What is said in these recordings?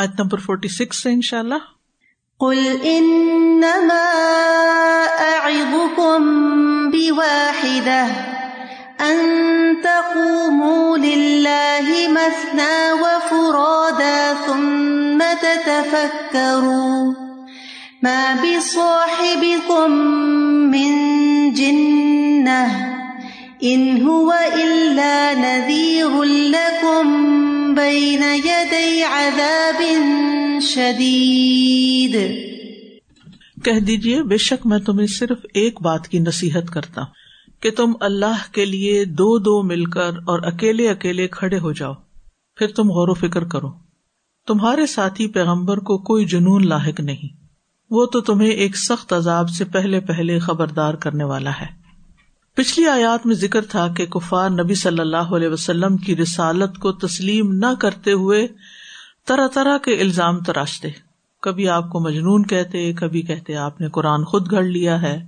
آیت number forty six سے ان اللہ قل انما اعظكم بواحدة ان تقوموا لله مثنى وفرادا ثم تتفكروا ما بصاحبكم من جنة ان هو الا نذير لكم بین یدی عذاب شدید کہہ دیجیے بے شک میں تمہیں صرف ایک بات کی نصیحت کرتا ہوں، کہ تم اللہ کے لیے دو دو مل کر اور اکیلے اکیلے کھڑے ہو جاؤ۔ پھر تم غور و فکر کرو۔ تمہارے ساتھی پیغمبر کو کوئی جنون لاحق نہیں۔ وہ تو تمہیں ایک سخت عذاب سے پہلے پہلے خبردار کرنے والا ہے۔ پچھلی آیات میں ذکر تھا کہ کفار نبی صلی اللہ علیہ وسلم کی رسالت کو تسلیم نہ کرتے ہوئے طرح طرح کے الزام تراشتے۔ کبھی آپ کو مجنون کہتے، کبھی کہتے آپ نے قرآن خود گھڑ لیا ہے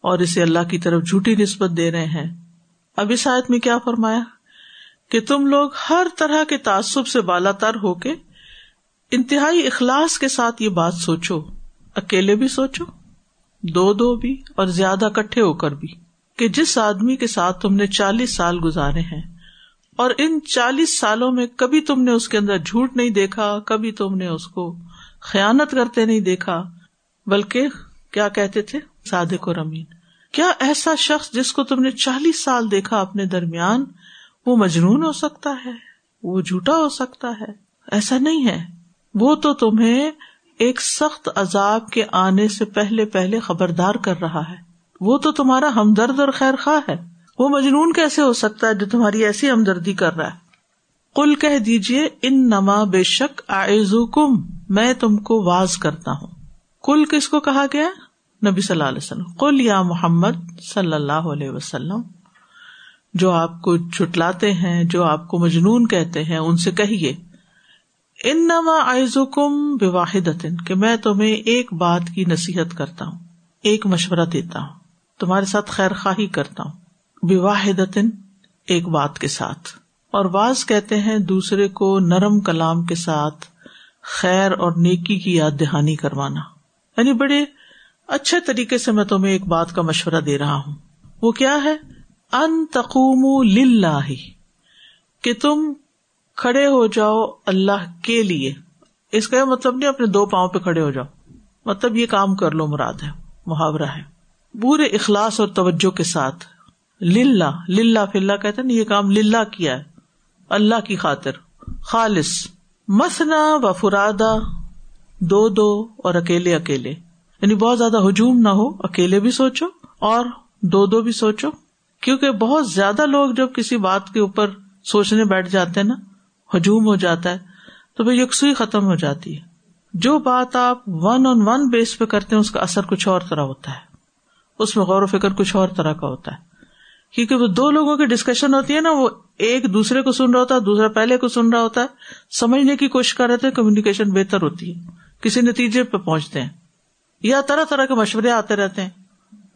اور اسے اللہ کی طرف جھوٹی نسبت دے رہے ہیں۔ اب اس آیت میں کیا فرمایا؟ کہ تم لوگ ہر طرح کے تعصب سے بالا تر ہو کے انتہائی اخلاص کے ساتھ یہ بات سوچو۔ اکیلے بھی سوچو، دو دو بھی اور زیادہ کٹھے ہو کر بھی۔ کہ جس آدمی کے ساتھ تم نے چالیس سال گزارے ہیں، اور ان چالیس سالوں میں کبھی تم نے اس کے اندر جھوٹ نہیں دیکھا، کبھی تم نے اس کو خیانت کرتے نہیں دیکھا۔ بلکہ کیا کہتے تھے؟ صادق اور امین۔ کیا ایسا شخص جس کو تم نے چالیس سال دیکھا اپنے درمیان، وہ مجنون ہو سکتا ہے؟ وہ جھوٹا ہو سکتا ہے؟ ایسا نہیں ہے۔ وہ تو تمہیں ایک سخت عذاب کے آنے سے پہلے پہلے خبردار کر رہا ہے۔ وہ تو تمہارا ہمدرد اور خیر خواہ ہے۔ وہ مجنون کیسے ہو سکتا ہے جو تمہاری ایسی ہمدردی کر رہا ہے؟ کل کہہ دیجیے ان نما بے شک کم میں تم کو واز کرتا ہوں۔ کل کس کو کہا گیا؟ نبی صلی اللہ علیہ وسلم۔ کل یا محمد صلی اللہ علیہ وسلم، جو آپ کو چھٹلاتے ہیں، جو آپ کو مجنون کہتے ہیں، ان سے کہیے۔ ان نما آئز کم واحد کہ میں تمہیں ایک بات کی نصیحت کرتا ہوں، ایک مشورہ دیتا ہوں۔ تمہارے ساتھ خیر خواہی کرتا ہوں۔ واحد ایک بات کے ساتھ۔ اور واز کہتے ہیں دوسرے کو نرم کلام کے ساتھ خیر اور نیکی کی یاد دہانی کروانا۔ یعنی بڑے اچھے طریقے سے میں تمہیں ایک بات کا مشورہ دے رہا ہوں۔ وہ کیا ہے؟ ان تقوم کہ تم کھڑے ہو جاؤ اللہ کے لیے۔ اس کا مطلب نہیں اپنے دو پاؤں پہ کھڑے ہو جاؤ۔ مطلب یہ کام کر لو، مراد ہے، محاورہ ہے۔ پورے اخلاص اور توجہ کے ساتھ۔ للہ للہ فلّہ کہتے نا، یہ کام للہ کیا ہے۔ اللہ کی خاطر۔ خالص۔ مسنا و فرادا، دو دو اور اکیلے اکیلے۔ یعنی بہت زیادہ ہجوم نہ ہو، اکیلے بھی سوچو اور دو دو بھی سوچو۔ کیونکہ بہت زیادہ لوگ جب کسی بات کے اوپر سوچنے بیٹھ جاتے ہیں نا، ہجوم ہو جاتا ہے، تو وہ یکسوئی ختم ہو جاتی ہے۔ جو بات آپ ون آن ون بیس پہ کرتے ہیں، اس کا اثر کچھ اور طرح ہوتا ہے۔ اس میں غور و فکر کچھ اور طرح کا ہوتا ہے۔ کیونکہ وہ دو لوگوں کی ڈسکشن ہوتی ہے نا، وہ ایک دوسرے کو سن رہا ہوتا ہے، دوسرا پہلے کو سن رہا ہوتا ہے۔ سمجھنے کی کوشش کر رہے تھے کمیونیکیشن بہتر ہوتی ہے۔ کسی نتیجے پہ پہنچتے ہیں۔ یا طرح طرح کے مشورے آتے رہتے ہیں۔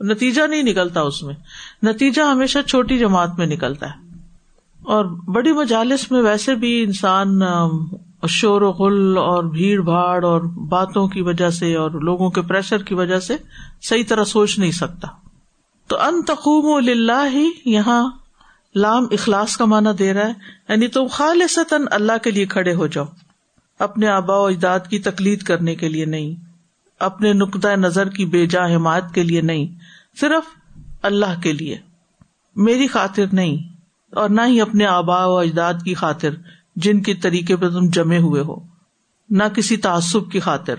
نتیجہ نہیں نکلتا اس میں۔ نتیجہ ہمیشہ چھوٹی جماعت میں نکلتا ہے۔ اور بڑی مجالس میں ویسے بھی انسان شور و غل اور بھیڑ بھاڑ اور باتوں کی وجہ سے اور لوگوں کے پریشر کی وجہ سے صحیح طرح سوچ نہیں سکتا۔ تو ان تقوم و ہی یہاں لام اخلاص کا مانا دے رہا ہے۔ یعنی تم خالصتاً اللہ کے لیے کھڑے ہو جاؤ۔ اپنے آبا و اجداد کی تکلید کرنے کے لیے نہیں۔ اپنے نقطۂ نظر کی بے جا حمایت کے لیے نہیں۔ صرف اللہ کے لیے۔ میری خاطر نہیں۔ اور نہ ہی اپنے آبا و اجداد کی خاطر۔ جن کے طریقے پہ تم جمے ہوئے ہو، نہ کسی تعصب کی خاطر،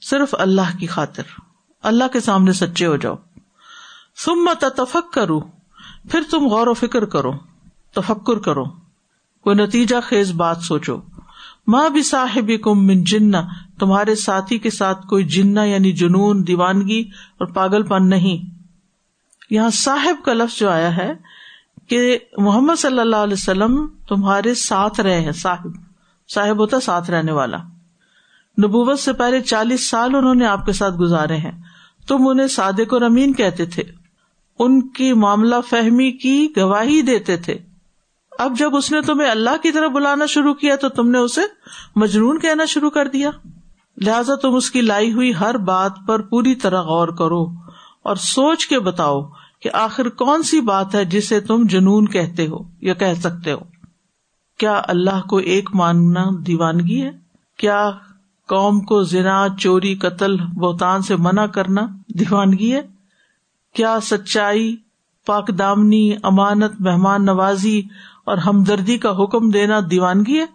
صرف اللہ کی خاطر۔ اللہ کے سامنے سچے ہو جاؤ۔ تم تفک کرو پھر تم غور و فکر کرو، تفکر کرو۔ کوئی نتیجہ خیز بات سوچو۔ ماں بھی صاحب کم من جنا تمہارے ساتھی کے ساتھ کوئی جنا یعنی جنون، دیوانگی اور پاگل پن نہیں۔ یہاں صاحب کا لفظ جو آیا ہے کہ محمد صلی اللہ علیہ وسلم تمہارے ساتھ رہے ہیں، صاحب۔ صاحب ہوتا ساتھ رہنے والا۔ نبوت سے پہلے چالیس سال انہوں نے آپ کے ساتھ گزارے ہیں۔ تم انہیں صادق اور امین کہتے تھے۔ ان کی معاملہ فہمی کی گواہی دیتے تھے۔ اب جب اس نے تمہیں اللہ کی طرف بلانا شروع کیا تو تم نے اسے مجنون کہنا شروع کر دیا۔ لہذا تم اس کی لائی ہوئی ہر بات پر پوری طرح غور کرو اور سوچ کے بتاؤ کہ آخر کون سی بات ہے جسے تم جنون کہتے ہو یا کہہ سکتے ہو۔ کیا اللہ کو ایک ماننا دیوانگی ہے؟ کیا قوم کو زنا، چوری، قتل، بہتان سے منع کرنا دیوانگی ہے؟ کیا سچائی، پاک دامنی، امانت، مہمان نوازی اور ہمدردی کا حکم دینا دیوانگی ہے؟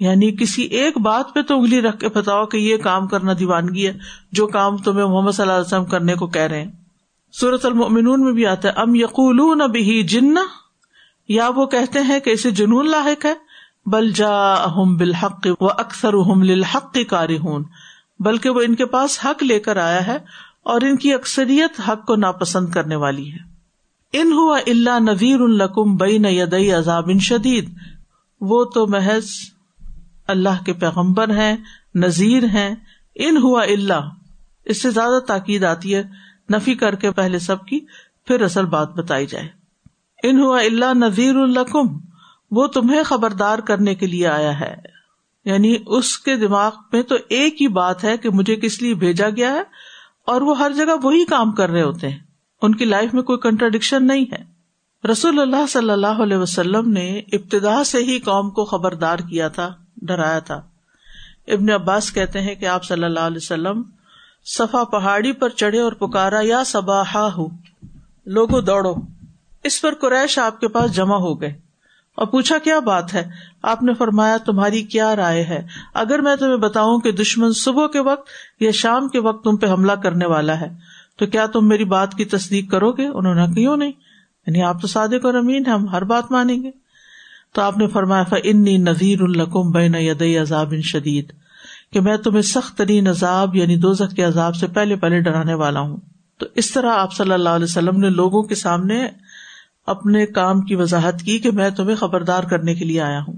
یعنی کسی ایک بات پہ تو انگلی رکھ کے بتاؤ کہ یہ کام کرنا دیوانگی ہے، جو کام تمہیں محمد صلی اللہ علیہ وسلم کرنے کو کہہ رہے ہیں۔ سورت المؤمنون میں بھی آتا ہے، ام یقول بھی جن یا وہ کہتے ہیں کہ اسے جنون لاحق ہے؟ بل جا بالحق و اکثر للحق کاری ہوں بلکہ وہ ان کے پاس حق لے کر آیا ہے اور ان کی اکثریت حق کو ناپسند کرنے والی ہے۔ ان ہوا اللہ نویر القم بئی ندئی عذاب ان شدید، وہ تو محض اللہ کے پیغمبر ہیں، نذیر ہیں۔ ان ہوا اللہ اس سے زیادہ تاکید آتی ہے، نفی کر کے پہلے سب کی، پھر اصل بات بتائی جائے۔ ان ہوا اللہ نذیر القم وہ تمہیں خبردار کرنے کے لیے آیا ہے۔ یعنی اس کے دماغ میں تو ایک ہی بات ہے کہ مجھے کس لیے بھیجا گیا ہے، اور وہ ہر جگہ وہی کام کر رہے ہوتے ہیں۔ ان کی لائف میں کوئی کنٹراڈکشن نہیں ہے۔ رسول اللہ صلی اللہ علیہ وسلم نے ابتدا سے ہی قوم کو خبردار کیا تھا، ڈرایا تھا۔ ابن عباس کہتے ہیں کہ آپ صلی اللہ علیہ وسلم صفا پہاڑی پر چڑھے اور پکارا، یا سبا ہو لوگو دوڑو۔ اس پر قریش آپ کے پاس جمع ہو گئے اور پوچھا کیا بات ہے؟ آپ نے فرمایا، تمہاری کیا رائے ہے؟ اگر میں تمہیں بتاؤں کہ دشمن صبح کے وقت یا شام کے وقت تم پہ حملہ کرنے والا ہے، تو کیا تم میری بات کی تصدیق کرو گے؟ انہوں نے کیوں نہیں؟ یعنی آپ تو صادق اور امین ہم ہر بات مانیں گے۔ تو آپ نے فرمایا انی نذیر القم بین یدئی عذاب ان شدید کہ میں تمہیں سخت ترین عذاب یعنی دو کے عذاب سے پہلے پہلے ڈرانے والا ہوں۔ تو اس طرح آپ صلی اللہ علیہ وسلم نے لوگوں کے سامنے اپنے کام کی وضاحت کی کہ میں تمہیں خبردار کرنے کے لیے آیا ہوں۔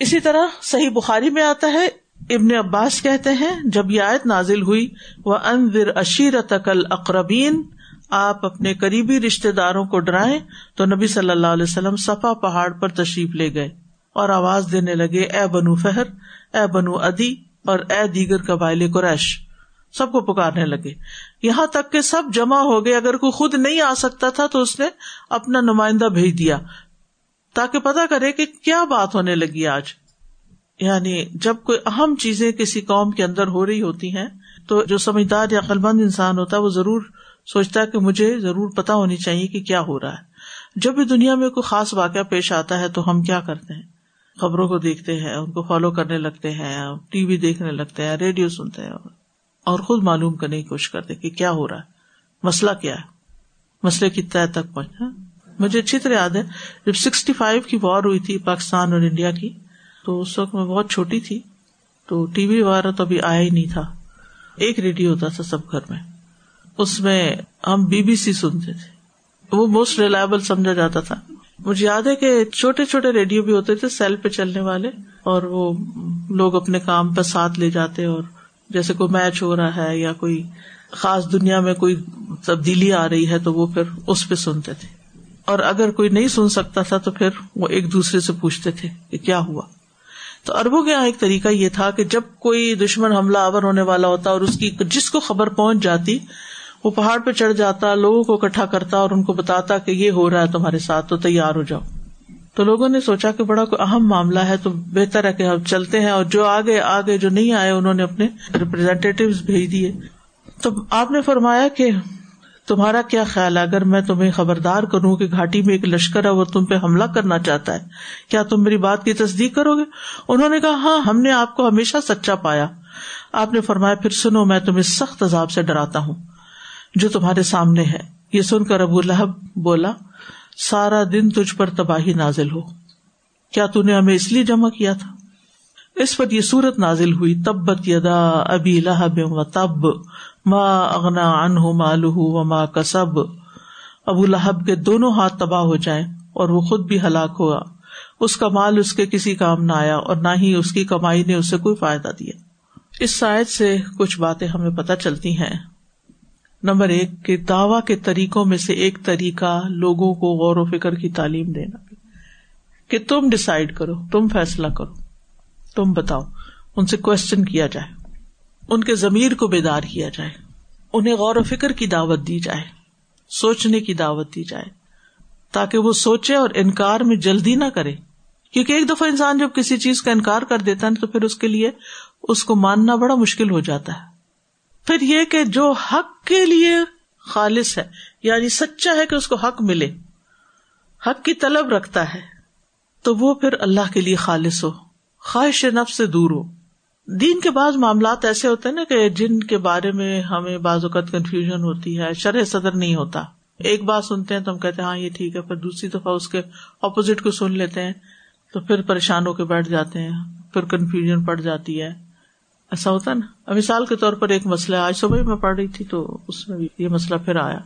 اسی طرح صحیح بخاری میں آتا ہے، ابن عباس کہتے ہیں، جب یہ آیت نازل ہوئی وہ انضر اشیر تقل اقربین آپ اپنے قریبی رشتے داروں کو ڈرائیں تو نبی صلی اللہ علیہ وسلم صفا پہاڑ پر تشریف لے گئے اور آواز دینے لگے، اے بنو فہر، اے بنو ادی اور اے دیگر قبائل قریش۔ سب کو پکارنے لگے۔ یہاں تک کہ سب جمع ہو گئے۔ اگر کوئی خود نہیں آ سکتا تھا تو اس نے اپنا نمائندہ بھیج دیا تاکہ پتا کرے کہ کیا بات ہونے لگی آج۔ یعنی جب کوئی اہم چیزیں کسی قوم کے اندر ہو رہی ہوتی ہیں تو جو سمجھدار یا قلبند انسان ہوتا ہے وہ ضرور سوچتا ہے کہ مجھے ضرور پتا ہونی چاہیے کہ کیا ہو رہا ہے۔ جب بھی دنیا میں کوئی خاص واقعہ پیش آتا ہے تو ہم کیا کرتے ہیں؟ خبروں کو دیکھتے ہیں، ان کو فالو کرنے لگتے ہیں، ٹی وی دیکھنے لگتے ہیں، ریڈیو سنتے ہیں۔ اور خود معلوم کرنے کی کوشش کرتے کہ کیا ہو رہا ہے۔ مسئلہ کیا ہے؟ مسئلے کی طے تک پہنچا ہاں؟ مجھے اچھی طرح یاد ہے، جب سکسٹی فائیو کی وار ہوئی تھی پاکستان اور انڈیا کی، تو اس وقت میں بہت چھوٹی تھی، تو ٹی وی وغیرہ تو ابھی آیا ہی نہیں تھا۔ ایک ریڈیو ہوتا تھا سب گھر میں۔ اس میں ہم بی بی سی سنتے تھے۔ وہ موسٹ ریلائبل سمجھا جاتا تھا۔ مجھے یاد ہے کہ چھوٹے چھوٹے ریڈیو بھی ہوتے تھے سیل پہ چلنے والے، اور وہ لوگ اپنے کام پہ ساتھ لے جاتے اور جیسے کوئی میچ ہو رہا ہے یا کوئی خاص دنیا میں کوئی تبدیلی آ رہی ہے تو وہ پھر اس پہ سنتے تھے۔ اور اگر کوئی نہیں سن سکتا تھا تو پھر وہ ایک دوسرے سے پوچھتے تھے کہ کیا ہوا۔ تو اربوں کے یہاں ایک طریقہ یہ تھا کہ جب کوئی دشمن حملہ آور ہونے والا ہوتا اور اس کی جس کو خبر پہنچ جاتی، وہ پہاڑ پہ چڑھ جاتا، لوگوں کو اکٹھا کرتا اور ان کو بتاتا کہ یہ ہو رہا ہے تمہارے ساتھ، تو تیار ہو جاؤ۔ تو لوگوں نے سوچا کہ بڑا کوئی اہم معاملہ ہے، تو بہتر ہے کہ ہم چلتے ہیں اور جو آگے آگے جو نہیں آئے، انہوں نے اپنے ریپرزینٹیو بھیج دیے۔ تو آپ نے فرمایا کہ تمہارا کیا خیال ہے؟ اگر میں تمہیں خبردار کروں کہ گھاٹی میں ایک لشکر ہے، وہ تم پہ حملہ کرنا چاہتا ہے، کیا تم میری بات کی تصدیق کرو گے؟ انہوں نے کہا ہاں ہم نے آپ کو ہمیشہ سچا پایا۔ آپ نے فرمایا، پھر سنو، میں تمہیں سخت عذاب سے ڈراتا ہوں، جو تمہارے سامنے ہے۔ یہ سن کر ابو لہب بولا سارا دن تجھ پر تباہی نازل ہو۔ کیا نے ہمیں اس لیے جمع کیا تھا؟ اس پر یہ سورت نازل ہوئی۔ تبت یدا ابی لہب و تب۔ ماں اغنا ان مالو و ماں کسب۔ ابو لہب کے دونوں ہاتھ تباہ ہو جائیں اور وہ خود بھی ہلاک ہوا۔ اس کا مال اس کے کسی کام نہ آیا اور نہ ہی اس کی کمائی نے اسے کوئی فائدہ دیا۔ اس شاید سے کچھ باتیں ہمیں پتہ چلتی ہیں۔ نمبر ایک، کہ دعوی کے طریقوں میں سے ایک طریقہ لوگوں کو غور و فکر کی تعلیم دینا۔ کہ تم ڈسائڈ کرو، تم فیصلہ کرو، تم بتاؤ، ان سے کوشچن کیا جائے، ان کے ضمیر کو بیدار کیا جائے، انہیں غور و فکر کی دعوت دی جائے، سوچنے کی دعوت دی جائے، تاکہ وہ سوچے اور انکار میں جلدی نہ کرے۔ کیونکہ ایک دفعہ انسان جب کسی چیز کا انکار کر دیتا ہے تو پھر اس کے لیے اس کو ماننا بڑا مشکل ہو جاتا ہے۔ پھر یہ کہ جو حق کے لیے خالص ہے یعنی سچا ہے کہ اس کو حق ملے، حق کی طلب رکھتا ہے، تو وہ پھر اللہ کے لیے خالص ہو، خواہش نفس سے دور ہو۔ دین کے بعض معاملات ایسے ہوتے ہیں نا کہ جن کے بارے میں ہمیں بعض اوقات کنفیوژن ہوتی ہے، شرح صدر نہیں ہوتا۔ ایک بات سنتے ہیں تو ہم کہتے ہیں ہاں یہ ٹھیک ہے، پھر دوسری دفعہ اس کے اپوزٹ کو سن لیتے ہیں، تو پھر پریشان ہو کے بیٹھ جاتے ہیں، پھر کنفیوژن پڑ جاتی ہے۔ ایسا ہوتا نا۔ مثال کے طور پر ایک مسئلہ آج صبح میں پڑھ رہی تھی تو اس میں بھی یہ مسئلہ پھر آیا۔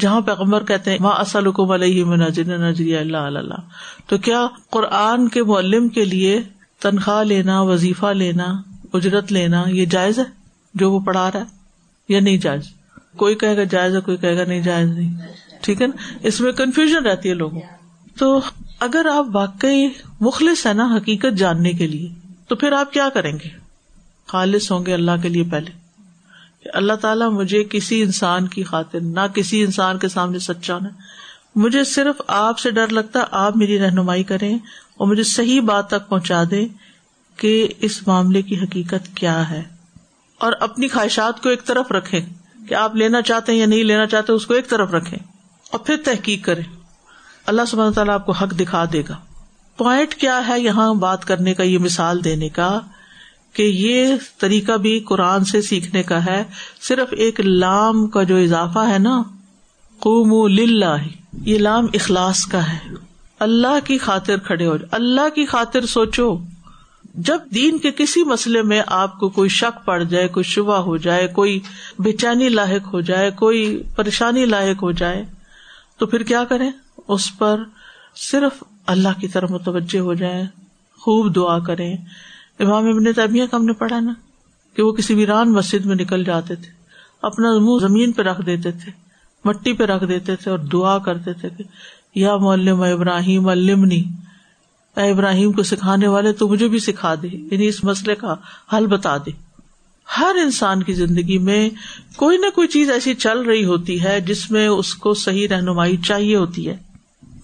جہاں پیغمبر کہتے ہیں ماں اسلکم علیہ نظر نظری اللہ اللہ تو کیا قرآن کے معلم کے لیے تنخواہ لینا، وظیفہ لینا، اجرت لینا یہ جائز ہے؟ جو وہ پڑھا رہا ہے، یا نہیں جائز؟ کوئی کہے گا جائز ہے، کوئی کہے گا نہیں جائز نہیں۔ ٹھیک ہے نا؟ اس میں کنفیوژن رہتی ہے لوگوں۔ تو اگر آپ واقعی مخلص ہے نا حقیقت جاننے کے لیے، تو پھر آپ کیا کریں گے؟ خالص ہوں گے اللہ کے لیے پہلے۔ کہ اللہ تعالیٰ مجھے کسی انسان کی خاطر، نہ کسی انسان کے سامنے سچا ہونا مجھے صرف آپ سے ڈر لگتا، آپ میری رہنمائی کریں اور مجھے صحیح بات تک پہنچا دیں کہ اس معاملے کی حقیقت کیا ہے۔ اور اپنی خواہشات کو ایک طرف رکھے کہ آپ لینا چاہتے ہیں یا نہیں لینا چاہتے، اس کو ایک طرف رکھے اور پھر تحقیق کرے اللہ سب تعالیٰ آپ کو حق دکھا دے گا۔ پوائنٹ کیا ہے یہاں بات کرنے کا، یہ مثال دینے کا کہ یہ طریقہ بھی قرآن سے سیکھنے کا ہے، صرف ایک لام کا جو اضافہ ہے نا قوم یہ لام اخلاص کا ہے۔ اللہ کی خاطر کھڑے ہو، اللہ کی خاطر سوچو۔ جب دین کے کسی مسئلے میں آپ کو کوئی شک پڑ جائے، کوئی شبہ ہو جائے، کوئی بے چینی لاحق ہو جائے، کوئی پریشانی لاحق ہو جائے، تو پھر کیا کریں؟ اس پر صرف اللہ کی طرف متوجہ ہو جائیں، خوب دعا کریں۔ امام ابن تیمیہ کا ہم نے پڑھا نا کہ وہ کسی ویران مسجد میں نکل جاتے تھے، اپنا منہ زمین پہ رکھ دیتے تھے، مٹی پہ رکھ دیتے تھے اور دعا کرتے تھے کہ یا مولم ابراہیم المنی اے ابراہیم کو سکھانے والے تو مجھے بھی سکھا دے یعنی اس مسئلے کا حل بتا دے۔ ہر انسان کی زندگی میں کوئی نہ کوئی چیز ایسی چل رہی ہوتی ہے جس میں اس کو صحیح رہنمائی چاہیے ہوتی ہے۔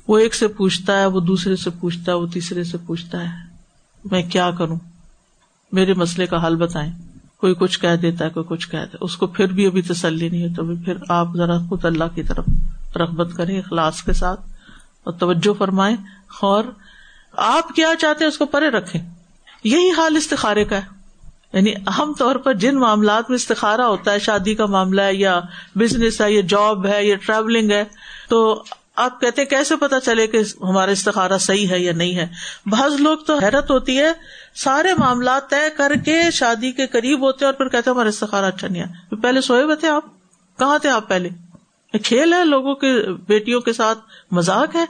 وہ ایک سے پوچھتا ہے، وہ دوسرے سے پوچھتا ہے، وہ تیسرے سے پوچھتا ہے، میں کیا کروں؟ میرے مسئلے کا حل بتائیں۔ کوئی کچھ کہہ دیتا ہے، کوئی کچھ کہہ دیتا اس کو پھر بھی ابھی تسلی نہیں ہے تو پھر آپ ذرا خود اللہ کی طرف رغبت کریں، اخلاص کے ساتھ اور توجہ فرمائیں۔ اور آپ کیا چاہتے ہیں اس کو پرے رکھے یہی حال استخارے کا ہے۔ یعنی اہم طور پر جن معاملات میں استخارا ہوتا ہے، شادی کا معاملہ ہے یا بزنس ہے، یا جاب ہے، یا ٹریولنگ ہے، تو آپ کہتے کیسے پتا چلے کہ ہمارا استخارا صحیح ہے یا نہیں ہے؟ بعض لوگ تو حیرت ہوتی ہے، سارے معاملات طے کر کے شادی کے قریب ہوتے اور پھر کہتے ہمارا استخارا اچھا نہیں ہے۔ پہلے سوئے ہوئے تھے آپ؟ کہاں تھے آپ پہلے؟ کھیل ہے، لوگوں کے بیٹیوں کے ساتھ مزاق ہے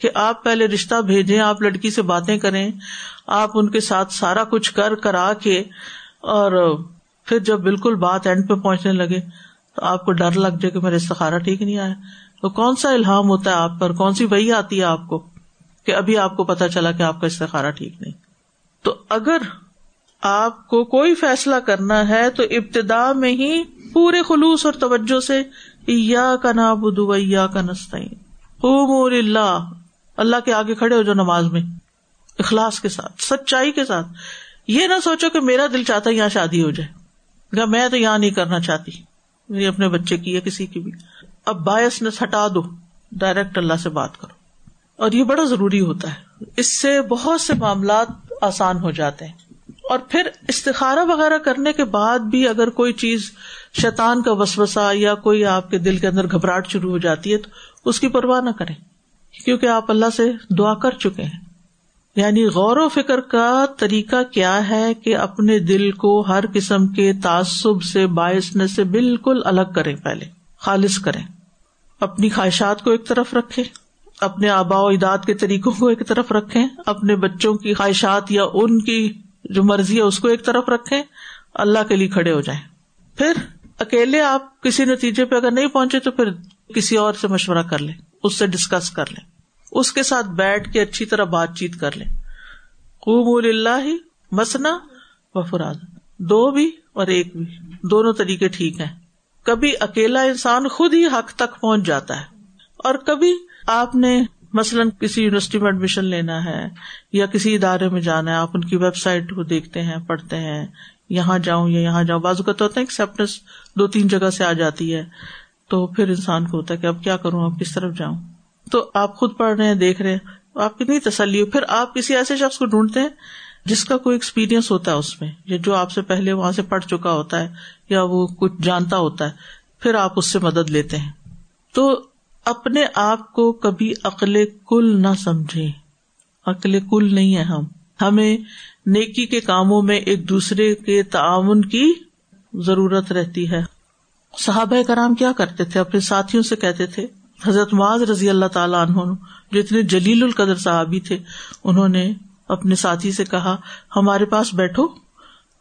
کہ آپ پہلے رشتہ بھیجیں، آپ لڑکی سے باتیں کریں، آپ ان کے ساتھ سارا کچھ کر کرا کے اور پھر جب بالکل بات اینڈ پہ پہنچنے لگے تو آپ کو ڈر لگ جائے کہ میرا استخارا ٹھیک نہیں آیا۔ تو کون سا الحام ہوتا ہے آپ پر؟ کون سی وہی آتی ہے آپ کو کہ ابھی آپ کو پتا چلا کہ آپ کا استخارا ٹھیک نہیں؟ تو اگر آپ کو کوئی فیصلہ کرنا ہے تو ابتدا میں ہی پورے خلوص اور توجہ سے یا کا نا بدو یا کا نسطین اللہ اللہ کے آگے کھڑے ہو جو نماز میں، اخلاص کے ساتھ، سچائی کے ساتھ۔ یہ نہ سوچو کہ میرا دل چاہتا ہے یہاں شادی ہو جائے۔ میں تو یہاں نہیں کرنا چاہتی۔ میری اپنے بچے کی یا کسی کی بھی۔ اب باعث ہٹا دو۔ ڈائریکٹ اللہ سے بات کرو۔ اور یہ بڑا ضروری ہوتا ہے۔ اس سے بہت سے معاملات آسان ہو جاتے ہیں۔ اور پھر استخارا وغیرہ کرنے کے بعد بھی اگر کوئی چیز شیطان کا وسوسا یا کوئی آپ کے دل کے اندر گھبراہٹ شروع ہو جاتی ہے تو اس کی پرواہ نہ کریں۔ کیونکہ آپ اللہ سے دعا کر چکے ہیں۔ یعنی غور و فکر کا طریقہ کیا ہے کہ اپنے دل کو ہر قسم کے تعصب سے باعث سے بالکل الگ کریں پہلے۔ خالص کریں۔ اپنی خواہشات کو ایک طرف رکھے اپنے آبا و اجداد کے طریقوں کو ایک طرف رکھے اپنے بچوں کی خواہشات یا ان کی جو مرضی ہے اس کو ایک طرف رکھے اللہ کے لیے کھڑے ہو جائیں۔ پھر اکیلے آپ کسی نتیجے پہ اگر نہیں پہنچے تو پھر کسی اور سے مشورہ کر لیں، اس سے ڈسکس کر لیں۔ اس کے ساتھ بیٹھ کے اچھی طرح بات چیت کر لیں۔ خوب اللہ مسنا و فراد دو بھی اور ایک بھی، دونوں طریقے ٹھیک ہیں۔ کبھی اکیلا انسان خود ہی حق تک پہنچ جاتا ہے اور کبھی آپ نے مثلاً کسی یونیورسٹی میں ایڈمیشن لینا ہے یا کسی ادارے میں جانا ہے، آپ ان کی ویب سائٹ کو دیکھتے ہیں، پڑھتے ہیں، یہاں جاؤں یا یہاں جاؤں۔ بازو کا تو ہوتا ہے ایکسپٹنس دو تین جگہ سے آ جاتی ہے تو پھر انسان کو ہوتا ہے کہ اب کیا کروں، اب کس طرف جاؤں؟ تو آپ خود پڑھ رہے ہیں، دیکھ رہے ہیں، آپ کتنی تسلی ہو۔ پھر آپ کسی ایسے شخص کو ڈھونڈتے ہیں جس کا کوئی ایکسپیرئنس ہوتا ہے اس میں، یا جو آپ سے پہلے وہاں سے پڑھ چکا ہوتا ہے، یا وہ کچھ جانتا ہوتا ہے، پھر آپ اس سے مدد لیتے ہیں۔ تو اپنے آپ کو کبھی عقل کل نہ سمجھے عقل کل نہیں ہے ہم۔ ہمیں نیکی کے کاموں میں ایک دوسرے کے تعاون کی ضرورت رہتی ہے۔ صحابہ کرام کیا کرتے تھے؟ اپنے ساتھیوں سے کہتے تھے، حضرت معاذ رضی اللہ تعالیٰ عنہ جو اتنے جلیل القدر صحابی تھے، انہوں نے اپنے ساتھی سے کہا، ہمارے پاس بیٹھو،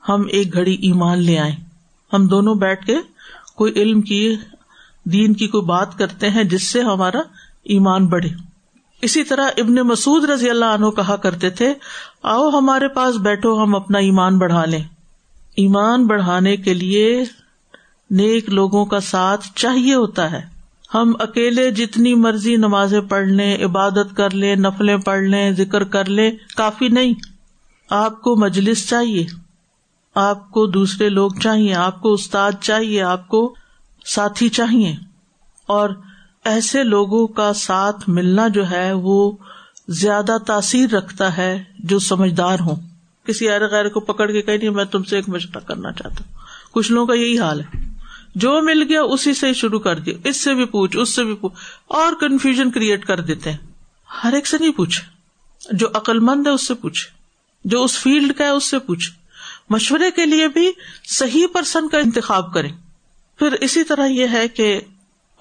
ہم ایک گھڑی ایمان لے آئے ہم دونوں بیٹھ کے کوئی علم کی، دین کی کوئی بات کرتے ہیں جس سے ہمارا ایمان بڑھے۔ اسی طرح ابن مسعد رضی اللہ عنہ کہا کرتے تھے، آؤ ہمارے پاس بیٹھو، ہم اپنا ایمان بڑھا لیں۔ ایمان بڑھانے کے لیے نیک لوگوں کا ساتھ چاہیے ہوتا ہے۔ ہم اکیلے جتنی مرضی نمازیں پڑھ لیں، عبادت کر لیں، نفلیں پڑھ لیں، ذکر کر لیں، کافی نہیں۔ آپ کو مجلس چاہیے۔ آپ کو دوسرے لوگ چاہیے۔ آپ کو استاد چاہیے۔ آپ کو ساتھی چاہیے۔ اور ایسے لوگوں کا ساتھ ملنا جو ہے، وہ زیادہ تاثیر رکھتا ہے جو سمجھدار ہوں۔ کسی ار غیر کو پکڑ کے کہ نہیں میں تم سے ایک مشورہ کرنا چاہتا ہوں۔ کچھ لوگوں کا یہی حال ہے۔ جو مل گیا اسی سے شروع کر دیا۔ اس سے بھی پوچھ، اس سے بھی پوچھ۔ اور کنفیوژن کریٹ کر دیتے ہیں۔ ہر ایک سے نہیں پوچھے جو عقل مند ہے اس سے پوچھے جو اس فیلڈ کا ہے اس سے پوچھے مشورے کے لیے بھی صحیح پرسن کا انتخاب کرے پھر اسی طرح یہ ہے کہ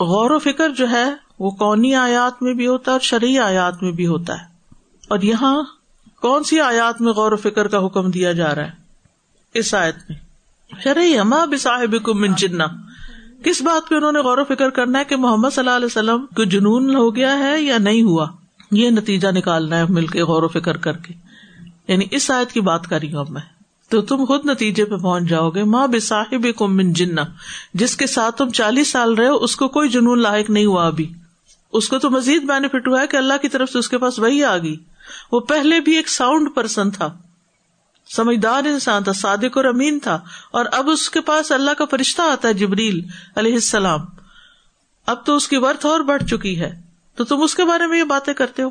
غور و فکر جو ہے، وہ قونی آیات میں بھی ہوتا ہے اور شرعی آیات میں بھی ہوتا ہے۔ اور یہاں کون سی آیات میں غور و فکر کا حکم دیا جا رہا ہے؟ اس آیت میں۔ شرعی اما بصاحب کو من جنا کس بات پہ انہوں نے غور و فکر کرنا ہے کہ محمد صلی اللہ علیہ وسلم کو جنون ہو گیا ہے یا نہیں ہوا؟ یہ نتیجہ نکالنا ہے مل کے غور و فکر کر کے۔ یعنی اس آیت کی بات کر رہی ہوں اب میں۔ تو تم خود نتیجے پہ پہنچ جاؤ گے۔ ماں بے کو من جنا جس کے ساتھ تم چالیس سال رہے ہو، اس کو کوئی جنون لاحق نہیں ہوا ابھی۔ اس کو تو مزید بینیفٹ ہوا ہے کہ اللہ کی طرف سے اس کے پاس وہی آ گئی۔ وہ پہلے بھی ایک ساؤنڈ پرسن تھا۔ سمجھدار انسان تھا، صادق اور امین تھا۔ اور اب اس کے پاس اللہ کا فرشتہ آتا ہے، جبریل علیہ السلام۔ اب تو اس کی ورتھ اور بڑھ چکی ہے۔ تو تم اس کے بارے میں یہ باتیں کرتے ہو۔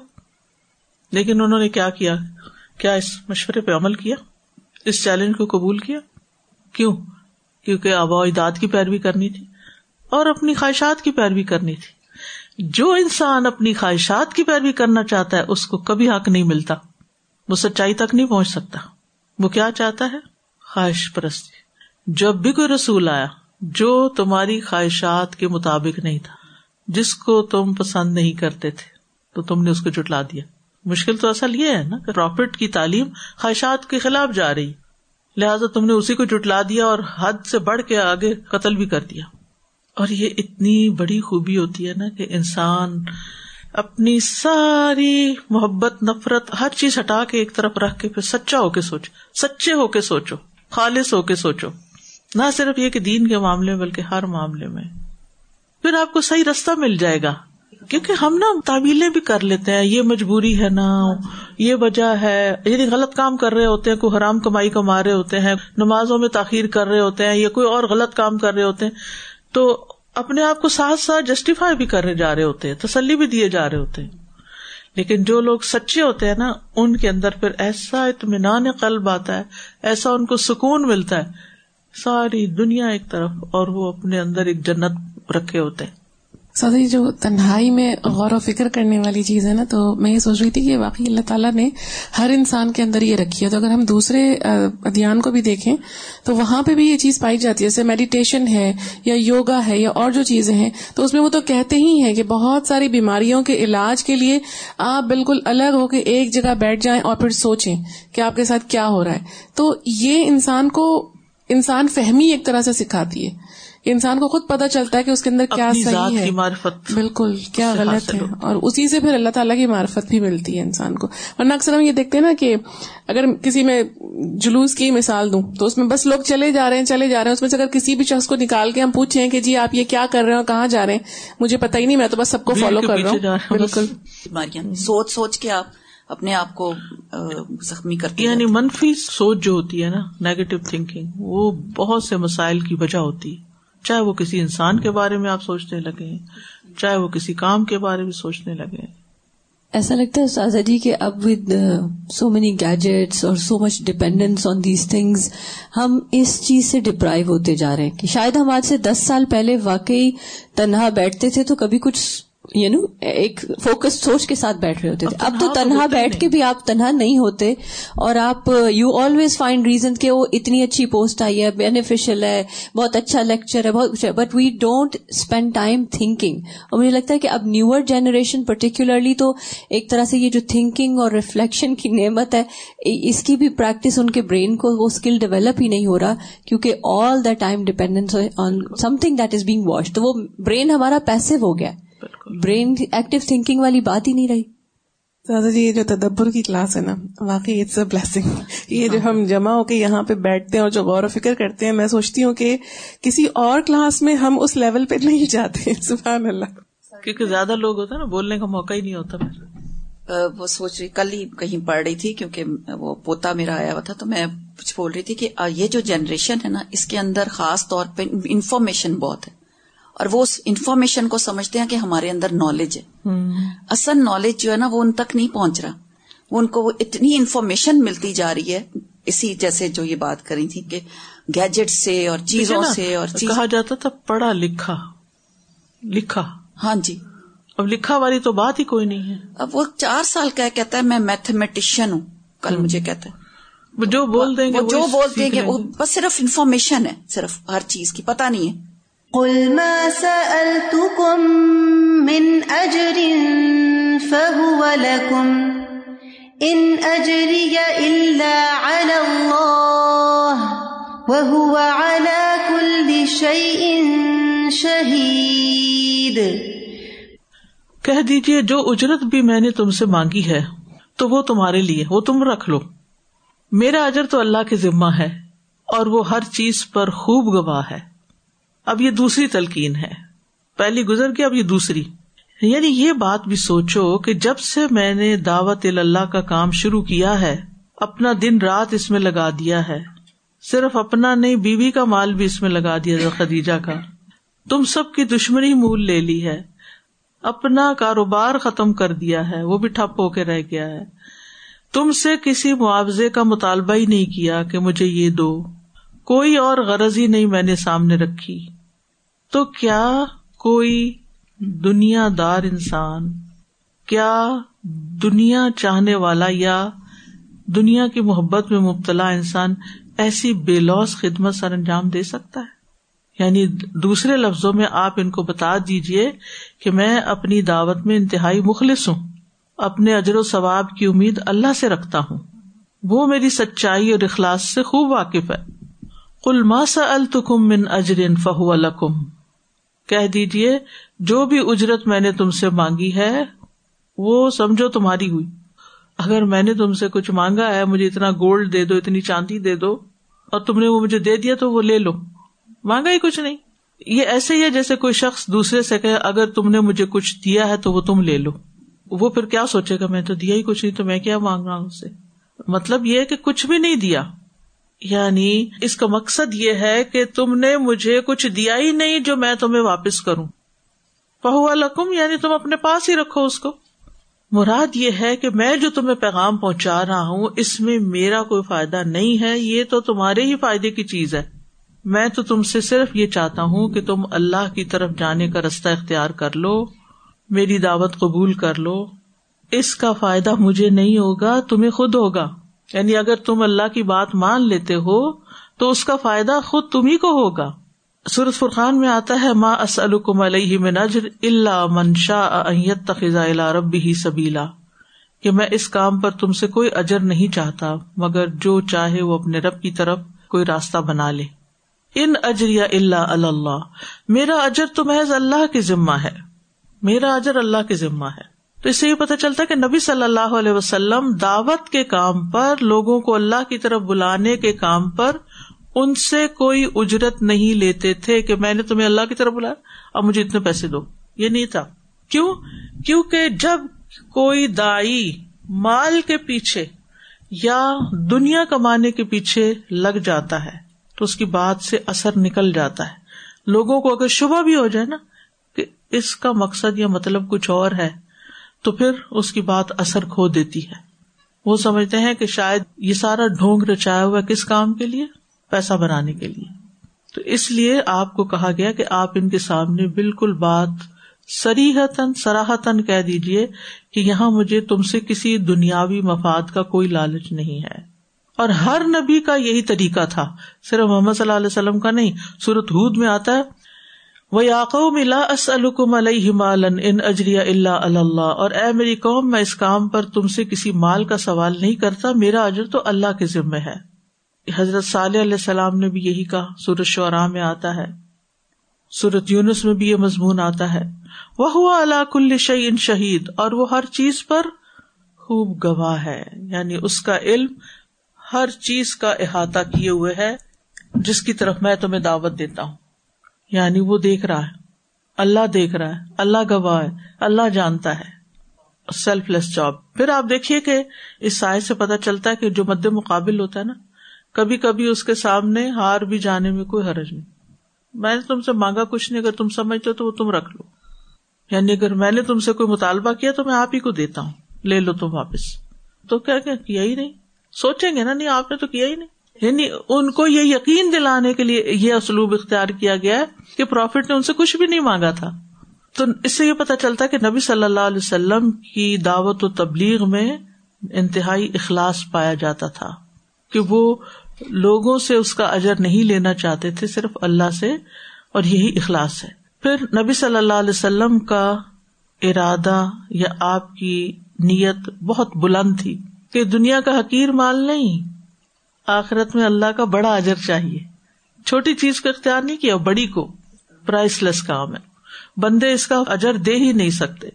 لیکن انہوں نے کیا کیا؟ کیا اس مشورے پہ عمل کیا؟ اس چیلنج کو قبول کیا؟ کیوں؟ کیونکہ آبا اجداد کی پیروی کرنی تھی اور اپنی خواہشات کی پیروی کرنی تھی۔ جو انسان اپنی خواہشات کی پیروی کرنا چاہتا ہے، اس کو کبھی حق نہیں ملتا۔ وہ سچائی تک نہیں پہنچ سکتا۔ وہ کیا چاہتا ہے؟ خواہش پرستی۔ جب بھی کوئی رسول آیا، جو تمہاری خواہشات کے مطابق نہیں تھا، جس کو تم پسند نہیں کرتے تھے، تو تم نے اس کو جٹلا دیا۔ مشکل تو اصل یہ ہے نا کہ پراپرٹ کی تعلیم خواہشات کے خلاف جا رہی لہٰذا تم نے اسی کو جٹلا دیا اور حد سے بڑھ کے آگے قتل بھی کر دیا۔ اور یہ اتنی بڑی خوبی ہوتی ہے نا کہ انسان اپنی ساری محبت، نفرت ہر چیز ہٹا کے ایک طرف رکھ کے پھر سچا ہو کے سوچو، سچے ہو کے سوچو، خالص ہو کے سوچو۔ نہ صرف یہ کہ دین کے معاملے بلکہ ہر معاملے میں۔ پھر آپ کو صحیح رستہ مل جائے گا۔ کیونکہ ہم نا تعویلیں بھی کر لیتے ہیں، یہ مجبوری ہے نا، یہ وجہ ہے۔ یعنی غلط کام کر رہے ہوتے ہیں، کوئی حرام کمائی کما رہے ہوتے ہیں، نمازوں میں تاخیر کر رہے ہوتے ہیں، یا کوئی اور غلط کام کر رہے ہوتے ہیں۔ تو اپنے آپ کو ساتھ ساتھ جسٹیفائی بھی کرنے جا رہے ہوتے ہیں، تسلی بھی دیے جا رہے ہوتے ہیں۔ لیکن جو لوگ سچے ہوتے ہیں نا، ان کے اندر پھر ایسا اطمینان قلب آتا ہے، ایسا ان کو سکون ملتا ہے۔ ساری دنیا ایک طرف اور وہ اپنے اندر ایک جنت رکھے ہوتے ہیں۔ سادی جو تنہائی میں غور و فکر کرنے والی چیز ہے نا، تو میں یہ سوچ رہی تھی کہ واقعی اللہ تعالیٰ نے ہر انسان کے اندر یہ رکھی ہے۔ تو اگر ہم دوسرے ادھیان کو بھی دیکھیں، تو وہاں پہ بھی یہ چیز پائی جاتی ہے۔ جیسے میڈیٹیشن ہے یا یوگا ہے یا اور جو چیزیں ہیں، تو اس میں وہ تو کہتے ہی ہیں کہ بہت ساری بیماریوں کے علاج کے لیے آپ بالکل الگ ہو کے ایک جگہ بیٹھ جائیں اور پھر سوچیں کہ آپ کے ساتھ کیا ہو رہا ہے۔ تو یہ انسان کو، انسان فہمی ایک طرح سے سکھاتی ہے۔ انسان کو خود پتا چلتا ہے کہ اس کے اندر کیا صحیح ہے۔ معرفت بالکل کیا غلط ہے۔ اور اسی سے پھر اللہ تعالیٰ کی معرفت بھی ملتی ہے انسان کو۔ ورنہ اکثر ہم یہ دیکھتے ہیں نا کہ اگر کسی میں جلوس کی مثال دوں تو اس میں بس لوگ چلے جا رہے ہیں چلے جا رہے ہیں۔ اس میں سے اگر کسی بھی شخص کو نکال کے ہم پوچھیں کہ جی آپ یہ کیا کر رہے ہیں کہاں جا رہے ہیں؟ مجھے پتا ہی نہیں میں تو بس سب کو فالو کر رہا ہوں۔ بالکل۔ سوچ سوچ کے آپ اپنے آپ کو زخمی کرتے یعنی منفی سوچ جو ہوتی ہے نا نیگیٹو تھنکنگ وہ بہت سے مسائل کی وجہ ہوتی ہے۔ چاہے وہ کسی انسان کے بارے میں آپ سوچنے لگے، چاہے وہ کسی کام کے بارے میں سوچنے لگے۔ ایسا لگتا ہے سازا جی کہ اب ود سو مینی گیجٹس اور so much dependence on these things ہم اس چیز سے ڈپرائیو ہوتے جا رہے ہیں کہ شاید ہم آج سے دس سال پہلے واقعی تنہا بیٹھتے تھے تو کبھی کچھ یو نو ایک فوکس سوچ کے ساتھ بیٹھ رہے ہوتے تھے. اب تو تنہا بیٹھ کے بھی آپ تنہا نہیں ہوتے اور آپ یو آلویز فائنڈ ریزن کہ وہ اتنی اچھی پوسٹ آئی ہے بینیفیشل ہے بہت اچھا لیکچر ہے بہت but we don't spend time thinking اور مجھے لگتا ہے کہ اب نیور جنریشن پرٹیکولرلی تو ایک طرح سے یہ جو تھنکنگ اور ریفلیکشن کی نعمت ہے اس کی بھی پریکٹس ان کے برین کو وہ اسکل ڈیولپ ہی نہیں ہو رہا کیونکہ all the time dependence on something that is being wash تو وہ برین ہمارا پیسے ہو گیا برین ایکٹیو تھنکنگ والی بات ہی نہیں رہی۔ دادا جی یہ جو تدبر کی کلاس ہے نا واقعی اٹس اے بلیسنگ یہ جو ہم جمع ہو کے یہاں پہ بیٹھتے ہیں اور جو غور و فکر کرتے ہیں میں سوچتی ہوں کہ کسی اور کلاس میں ہم اس لیول پہ نہیں جاتے۔ سبحان اللہ۔ کیونکہ زیادہ لوگ ہوتے ہیں نا بولنے کا موقع ہی نہیں ہوتا پھر۔ وہ سوچ رہی کل ہی کہیں پڑھ رہی تھی کیونکہ وہ پوتا میرا آیا ہوا تھا تو میں کچھ بول رہی تھی کہ یہ جو جنریشن ہے نا اس کے اندر خاص طور پہ انفارمیشن بہت ہے۔ اور وہ اس انفارمیشن کو سمجھتے ہیں کہ ہمارے اندر نالج ہے۔ اصل نالج جو ہے نا وہ ان تک نہیں پہنچ رہا۔ وہ ان کو اتنی انفارمیشن ملتی جا رہی ہے۔ اسی جیسے جو یہ بات کری تھی کہ گیجٹ سے اور چیزوں سے اور کہا جاتا تھا پڑھا لکھا لکھا۔ ہاں جی۔ اب لکھا والی تو بات ہی کوئی نہیں ہے۔ اب وہ چار سال کا کہتا ہے میں میتھمیٹیشین ہوں۔ کل مجھے کہتا ہے۔ جو بول دیں گے جو بول دیں گے وہ بس صرف انفارمیشن ہے صرف ہر چیز کی پتا نہیں ہے۔ قل ما سألتكم من أجر فهو لكم إن أجري إلا على الله وهو على كل شيء شهيد کہہ دیجیے، جو اجرت بھی میں نے تم سے مانگی ہے، تو وہ تمہارے لیے، وہ تم رکھ لو۔ میرا اجر تو اللہ کے ذمہ ہے، اور وہ ہر چیز پر خوب گواہ ہے۔ اب یہ دوسری تلقین ہے۔ پہلی گزر گئی، اب یہ دوسری۔ یعنی یہ بات بھی سوچو کہ جب سے میں نے دعوت اللہ کا کام شروع کیا ہے، اپنا دن رات اس میں لگا دیا ہے۔ صرف اپنا نہیں، بیوی کا مال بھی اس میں لگا دیا خدیجہ کا۔ تم سب کی دشمنی مول لے لی ہے۔ اپنا کاروبار ختم کر دیا ہے، وہ بھی ٹھپ ہو کے رہ گیا ہے۔ تم سے کسی معاوضے کا مطالبہ ہی نہیں کیا کہ مجھے یہ دو۔ کوئی اور غرض ہی نہیں میں نے سامنے رکھی۔ تو کیا کوئی دنیا دار انسان، کیا دنیا چاہنے والا یا دنیا کی محبت میں مبتلا انسان ایسی بے لوس خدمت سر انجام دے سکتا ہے؟ یعنی دوسرے لفظوں میں آپ ان کو بتا دیجیے کہ میں اپنی دعوت میں انتہائی مخلص ہوں، اپنے اجر و ثواب کی امید اللہ سے رکھتا ہوں۔ وہ میری سچائی اور اخلاص سے خوب واقف ہے۔ کل ماسا التکم من اجرین فہو الکم کہہ دیجیے جو بھی اجرت میں نے تم سے مانگی ہے، وہ سمجھو تمہاری ہوئی۔ اگر میں نے تم سے کچھ مانگا ہے، مجھے اتنا گولڈ دے دو، اتنی چاندی دے دو، اور تم نے وہ مجھے دے دیا تو وہ لے لو۔ مانگا ہی کچھ نہیں۔ یہ ایسے ہی ہے جیسے کوئی شخص دوسرے سے کہ اگر تم نے مجھے کچھ دیا ہے تو وہ تم لے لو۔ وہ پھر کیا سوچے گا، میں تو دیا ہی کچھ نہیں، تو میں کیا مانگ رہا ہوں اس سے مطلب یہ کہ کچھ بھی نہیں دیا۔ یعنی اس کا مقصد یہ ہے کہ تم نے مجھے کچھ دیا ہی نہیں جو میں تمہیں واپس کروں۔ پہو لکم یعنی تم اپنے پاس ہی رکھو اس کو۔ مراد یہ ہے کہ میں جو تمہیں پیغام پہنچا رہا ہوں، اس میں میرا کوئی فائدہ نہیں ہے، یہ تو تمہارے ہی فائدے کی چیز ہے۔ میں تو تم سے صرف یہ چاہتا ہوں کہ تم اللہ کی طرف جانے کا رستہ اختیار کر لو، میری دعوت قبول کر لو۔ اس کا فائدہ مجھے نہیں ہوگا، تمہیں خود ہوگا۔ یعنی اگر تم اللہ کی بات مان لیتے ہو تو اس کا فائدہ خود تم ہی کو ہوگا۔ سورت فرقان میں آتا ہے ماں اسلکم علیہ میں نجر اللہ منشا ایت تخذا ربی ہی سبیلا۔ کہ میں اس کام پر تم سے کوئی اجر نہیں چاہتا، مگر جو چاہے وہ اپنے رب کی طرف کوئی راستہ بنا لے۔ ان اجریا اللہ اللہ۔ میرا اجر تو محض اللہ کی ذمہ ہے۔ میرا اجر اللہ کی ذمہ ہے۔ تو اس سے یہ پتا چلتا ہے کہ نبی صلی اللہ علیہ وسلم دعوت کے کام پر، لوگوں کو اللہ کی طرف بلانے کے کام پر ان سے کوئی اجرت نہیں لیتے تھے کہ میں نے تمہیں اللہ کی طرف بلایا، اب مجھے اتنے پیسے دو۔ یہ نہیں تھا۔ کیوں؟ کیونکہ جب کوئی دائی مال کے پیچھے یا دنیا کمانے کے پیچھے لگ جاتا ہے، تو اس کی بات سے اثر نکل جاتا ہے۔ لوگوں کو اگر شبہ بھی ہو جائے نا کہ اس کا مقصد یا مطلب کچھ اور ہے تو پھر اس کی بات اثر کھو دیتی ہے۔ وہ سمجھتے ہیں کہ شاید یہ سارا ڈھونگ رچایا ہوا کس کام کے لیے؟ پیسہ بنانے کے لیے۔ تو اس لیے آپ کو کہا گیا کہ آپ ان کے سامنے بالکل بات سریحتن سراہتن کہہ دیجیے کہ یہاں مجھے تم سے کسی دنیاوی مفاد کا کوئی لالچ نہیں ہے۔ اور ہر نبی کا یہی طریقہ تھا۔ صرف محمد صلی اللہ علیہ وسلم کا نہیں سورت ہود میں آتا ہے۔ وہ یاقوم اسلکم علیہ مالن ان اجریا اللہ اللہ اور اے میری قوم، میں اس کام پر تم سے کسی مال کا سوال نہیں کرتا، میرا اجر تو اللہ کے ذمے ہے۔ حضرت صالح علیہ السلام نے بھی یہی کہا سورت شعراء میں آتا ہے۔ سورت یونس میں بھی یہ مضمون آتا ہے۔ وہ ہوا اللہ کل شعین شہید اور وہ ہر چیز پر خوب گواہ ہے۔ یعنی اس کا علم ہر چیز کا احاطہ کیے ہوئے ہے، جس کی طرف میں تمہیں دعوت دیتا ہوں۔ یعنی وہ دیکھ رہا ہے۔ اللہ دیکھ رہا ہے، اللہ گواہ ہے، اللہ جانتا ہے۔ سیلف لیس جاب پھر آپ دیکھیے کہ اس سائے سے پتا چلتا ہے کہ جو مد مقابل ہوتا ہے نا کبھی کبھی اس کے سامنے ہار بھی جانے میں کوئی حرج نہیں۔ میں نے تم سے مانگا کچھ نہیں، اگر تم سمجھتے ہو تو وہ تم رکھ لو۔ یعنی اگر میں نے تم سے کوئی مطالبہ کیا تو میں آپ ہی کو دیتا ہوں۔ لے لو تم واپس۔ تو کیا؟ کیا ہی نہیں۔ سوچیں گے نا، نہیں آپ نے تو کیا ہی نہیں۔ یعنی ان کو یہ یقین دلانے کے لیے یہ اسلوب اختیار کیا گیا ہے کہ پروفیٹ نے ان سے کچھ بھی نہیں مانگا تھا۔ تو اس سے یہ پتا چلتا کہ نبی صلی اللہ علیہ وسلم کی دعوت و تبلیغ میں انتہائی اخلاص پایا جاتا تھا کہ وہ لوگوں سے اس کا اجر نہیں لینا چاہتے تھے، صرف اللہ سے اور یہی اخلاص ہے۔ پھر نبی صلی اللہ علیہ وسلم کا ارادہ یا آپ کی نیت بہت بلند تھی کہ دنیا کا حقیر مال نہیں آخرت میں اللہ کا بڑا اجر چاہیے۔ چھوٹی چیز کو اختیار نہیں کیا، بڑی کو۔ پرائس لیس کام ہے۔ بندے اس کا اجر دے ہی نہیں سکتے۔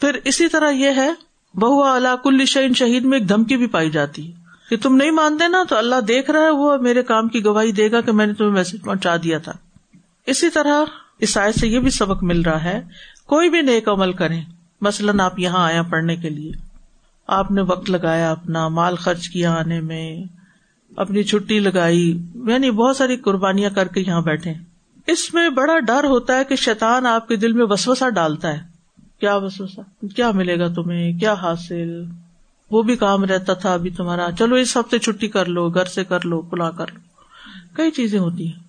پھر اسی طرح یہ ہے، بہو اللہ کل شعین شہید میں ایک دھمکی بھی پائی جاتی ہے۔ کہ تم نہیں مانتے نا، تو اللہ دیکھ رہا ہے، وہ میرے کام کی گواہی دے گا کہ میں نے تمہیں میسج پہنچا دیا تھا۔ اسی طرح اس آئے سے یہ بھی سبق مل رہا ہے، کوئی بھی نیک عمل کرے، مثلاً آپ یہاں آیا پڑھنے کے لیے۔ آپ نے وقت لگایا اپنا، مال خرچ کیا آنے میں۔ اپنی چھٹی لگائی یعنی بہت ساری قربانیاں کر کے یہاں بیٹھے۔ اس میں بڑا ڈر ہوتا ہے کہ شیطان آپ کے دل میں وسوسا ڈالتا ہے۔ کیا وسوسا کیا ملے گا تمہیں؟ کیا حاصل؟ وہ بھی کام رہتا تھا ابھی تمہارا۔ چلو اس ہفتے چھٹی کر لو، گھر سے کر لو کلا کر لو۔ کئی چیزیں ہوتی ہیں۔